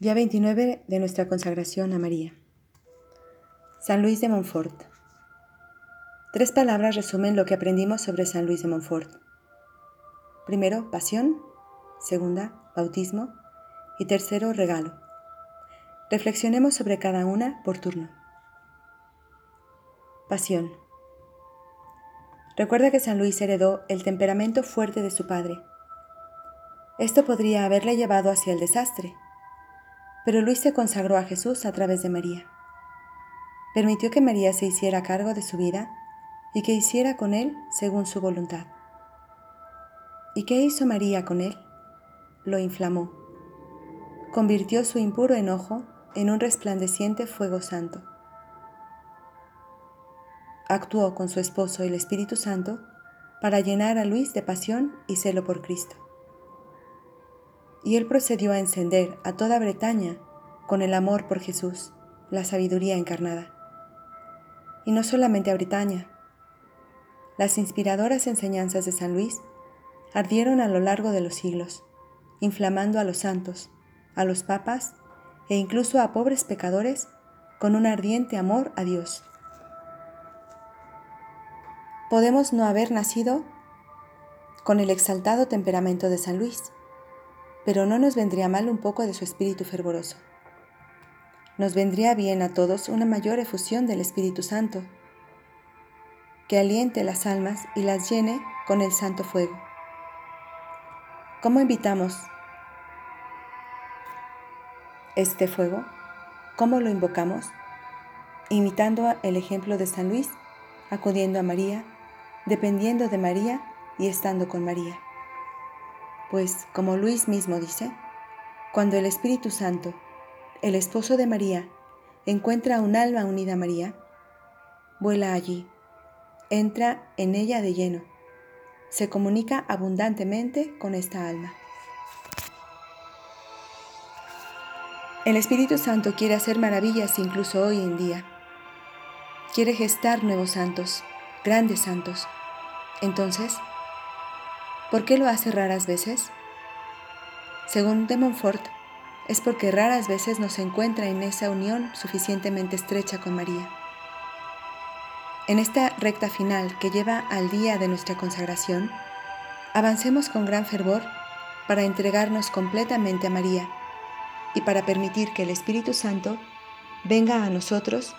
Día 29 de nuestra consagración a María. San Luis de Montfort. Tres palabras resumen lo que aprendimos sobre San Luis de Montfort. Primero, pasión. Segunda, bautismo. Y tercero, regalo. Reflexionemos sobre cada una por turno. Pasión. Recuerda que San Luis heredó el temperamento fuerte de su padre. Esto podría haberle llevado hacia el desastre pero Luis se consagró a Jesús a través de María. Permitió que María se hiciera cargo de su vida y que hiciera con él según su voluntad. ¿Y qué hizo María con él? Lo inflamó. Convirtió su impuro enojo en un resplandeciente fuego santo. Actuó con su esposo el Espíritu Santo para llenar a Luis de pasión y celo por Cristo y él procedió a encender a toda Bretaña con el amor por Jesús, la sabiduría encarnada. Y no solamente a Bretaña. Las inspiradoras enseñanzas de San Luis ardieron a lo largo de los siglos, inflamando a los santos, a los papas e incluso a pobres pecadores con un ardiente amor a Dios. Podemos no haber nacido con el exaltado temperamento de San Luis, pero no nos vendría mal un poco de su espíritu fervoroso. Nos vendría bien a todos una mayor efusión del Espíritu Santo, que aliente las almas y las llene con el santo fuego. ¿Cómo invitamos este fuego? ¿Cómo lo invocamos? Imitando el ejemplo de San Luis, acudiendo a María, dependiendo de María y estando con María. Pues, como Luis mismo dice, cuando el Espíritu Santo, el esposo de María, encuentra un alma unida a María, vuela allí, entra en ella de lleno, se comunica abundantemente con esta alma. El Espíritu Santo quiere hacer maravillas incluso hoy en día. Quiere gestar nuevos santos, grandes santos. Entonces, ¿Por qué lo hace raras veces? Según de Montfort, es porque raras veces nos encuentra en esa unión suficientemente estrecha con María. En esta recta final que lleva al día de nuestra consagración, avancemos con gran fervor para entregarnos completamente a María y para permitir que el Espíritu Santo venga a nosotros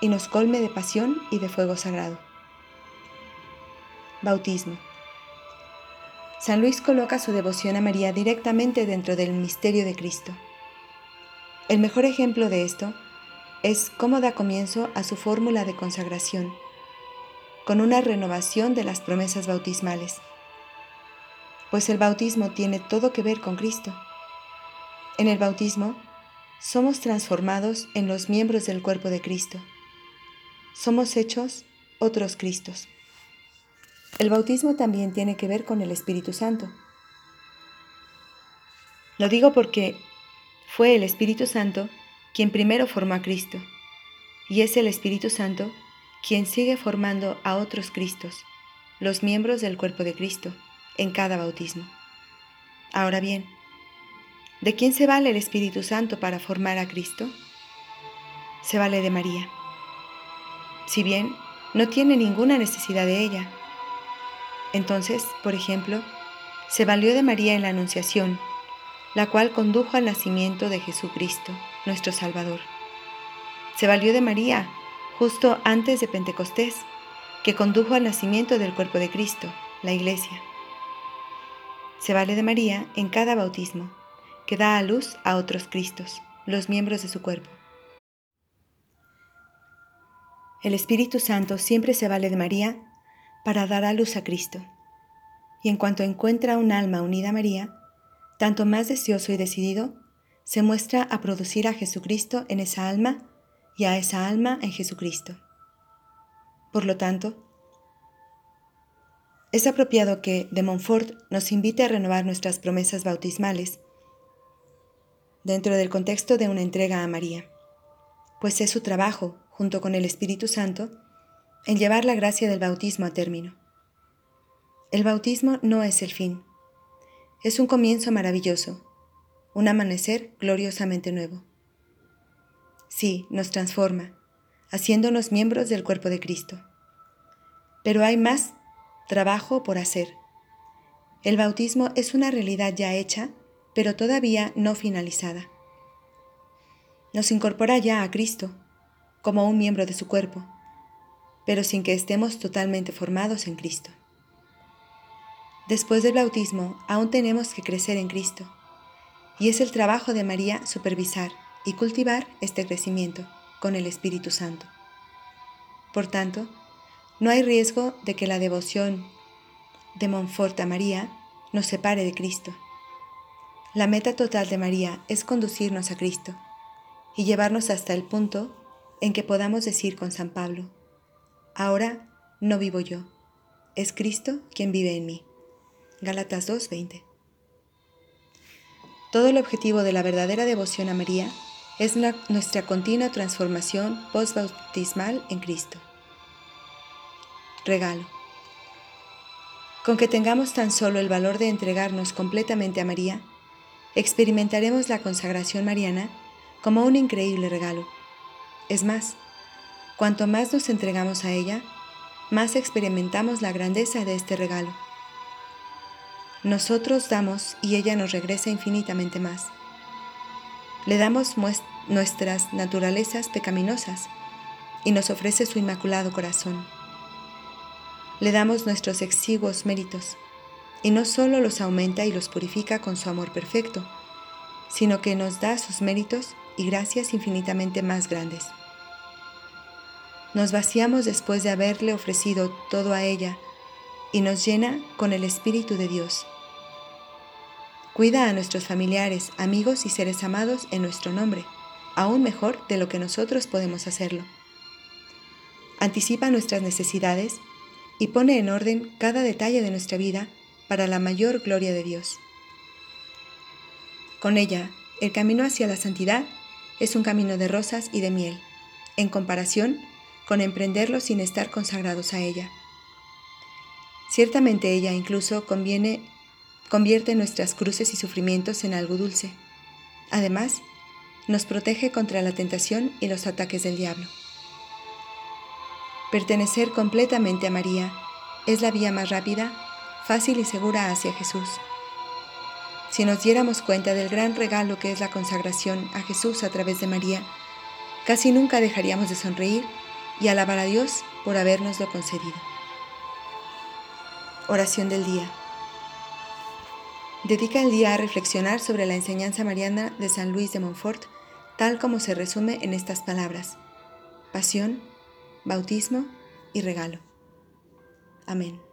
y nos colme de pasión y de fuego sagrado. Bautismo. San Luis coloca su devoción a María directamente dentro del misterio de Cristo. El mejor ejemplo de esto es cómo da comienzo a su fórmula de consagración, con una renovación de las promesas bautismales. Pues el bautismo tiene todo que ver con Cristo. En el bautismo somos transformados en los miembros del cuerpo de Cristo. Somos hechos otros Cristos. El bautismo también tiene que ver con el Espíritu Santo. Lo digo porque fue el Espíritu Santo quien primero formó a Cristo, y es el Espíritu Santo quien sigue formando a otros Cristos, los miembros del cuerpo de Cristo, en cada bautismo. Ahora bien, ¿de quién se vale el Espíritu Santo para formar a Cristo? Se vale de María. Si bien no tiene ninguna necesidad de ella, entonces, por ejemplo, se valió de María en la Anunciación, la cual condujo al nacimiento de Jesucristo, nuestro Salvador. Se valió de María justo antes de Pentecostés, que condujo al nacimiento del cuerpo de Cristo, la Iglesia. Se vale de María en cada bautismo, que da a luz a otros Cristos, los miembros de su cuerpo. El Espíritu Santo siempre se vale de María para dar a luz a Cristo. Y en cuanto encuentra un alma unida a María, tanto más deseoso y decidido, se muestra a producir a Jesucristo en esa alma y a esa alma en Jesucristo. Por lo tanto, es apropiado que de Montfort nos invite a renovar nuestras promesas bautismales dentro del contexto de una entrega a María, pues es su trabajo, junto con el Espíritu Santo, en llevar la gracia del bautismo a término. El bautismo no es el fin, es un comienzo maravilloso, un amanecer gloriosamente nuevo. Sí, nos transforma, haciéndonos miembros del cuerpo de Cristo. Pero hay más trabajo por hacer. El bautismo es una realidad ya hecha, pero todavía no finalizada. Nos incorpora ya a Cristo como un miembro de su cuerpo, pero sin que estemos totalmente formados en Cristo. Después del bautismo aún tenemos que crecer en Cristo, y es el trabajo de María supervisar y cultivar este crecimiento con el Espíritu Santo. Por tanto, no hay riesgo de que la devoción de Montfort a María nos separe de Cristo. La meta total de María es conducirnos a Cristo y llevarnos hasta el punto en que podamos decir con San Pablo, ahora no vivo yo, es Cristo quien vive en mí. Gálatas 2:20. Todo el objetivo de la verdadera devoción a María es nuestra continua transformación postbautismal en Cristo. Regalo. Con que tengamos tan solo el valor de entregarnos completamente a María, experimentaremos la consagración mariana como un increíble regalo. Es más, cuanto más nos entregamos a ella, más experimentamos la grandeza de este regalo. Nosotros damos y ella nos regresa infinitamente más. Le damos nuestras naturalezas pecaminosas y nos ofrece su inmaculado corazón. Le damos nuestros exiguos méritos y no solo los aumenta y los purifica con su amor perfecto, sino que nos da sus méritos y gracias infinitamente más grandes. Nos vaciamos después de haberle ofrecido todo a ella y nos llena con el Espíritu de Dios. Cuida a nuestros familiares, amigos y seres amados en nuestro nombre, aún mejor de lo que nosotros podemos hacerlo. Anticipa nuestras necesidades y pone en orden cada detalle de nuestra vida para la mayor gloria de Dios. Con ella, el camino hacia la santidad es un camino de rosas y de miel, en comparación con emprenderlo sin estar consagrados a ella. Ciertamente ella incluso convierte nuestras cruces y sufrimientos en algo dulce. Además, nos protege contra la tentación y los ataques del diablo. Pertenecer completamente a María es la vía más rápida, fácil y segura hacia Jesús. Si nos diéramos cuenta del gran regalo que es la consagración a Jesús a través de María, casi nunca dejaríamos de sonreír y alabar a Dios por habernoslo concedido. Oración del día. Dedica el día a reflexionar sobre la enseñanza mariana de San Luis de Montfort, tal como se resume en estas palabras. Pasión, bautismo y regalo. Amén.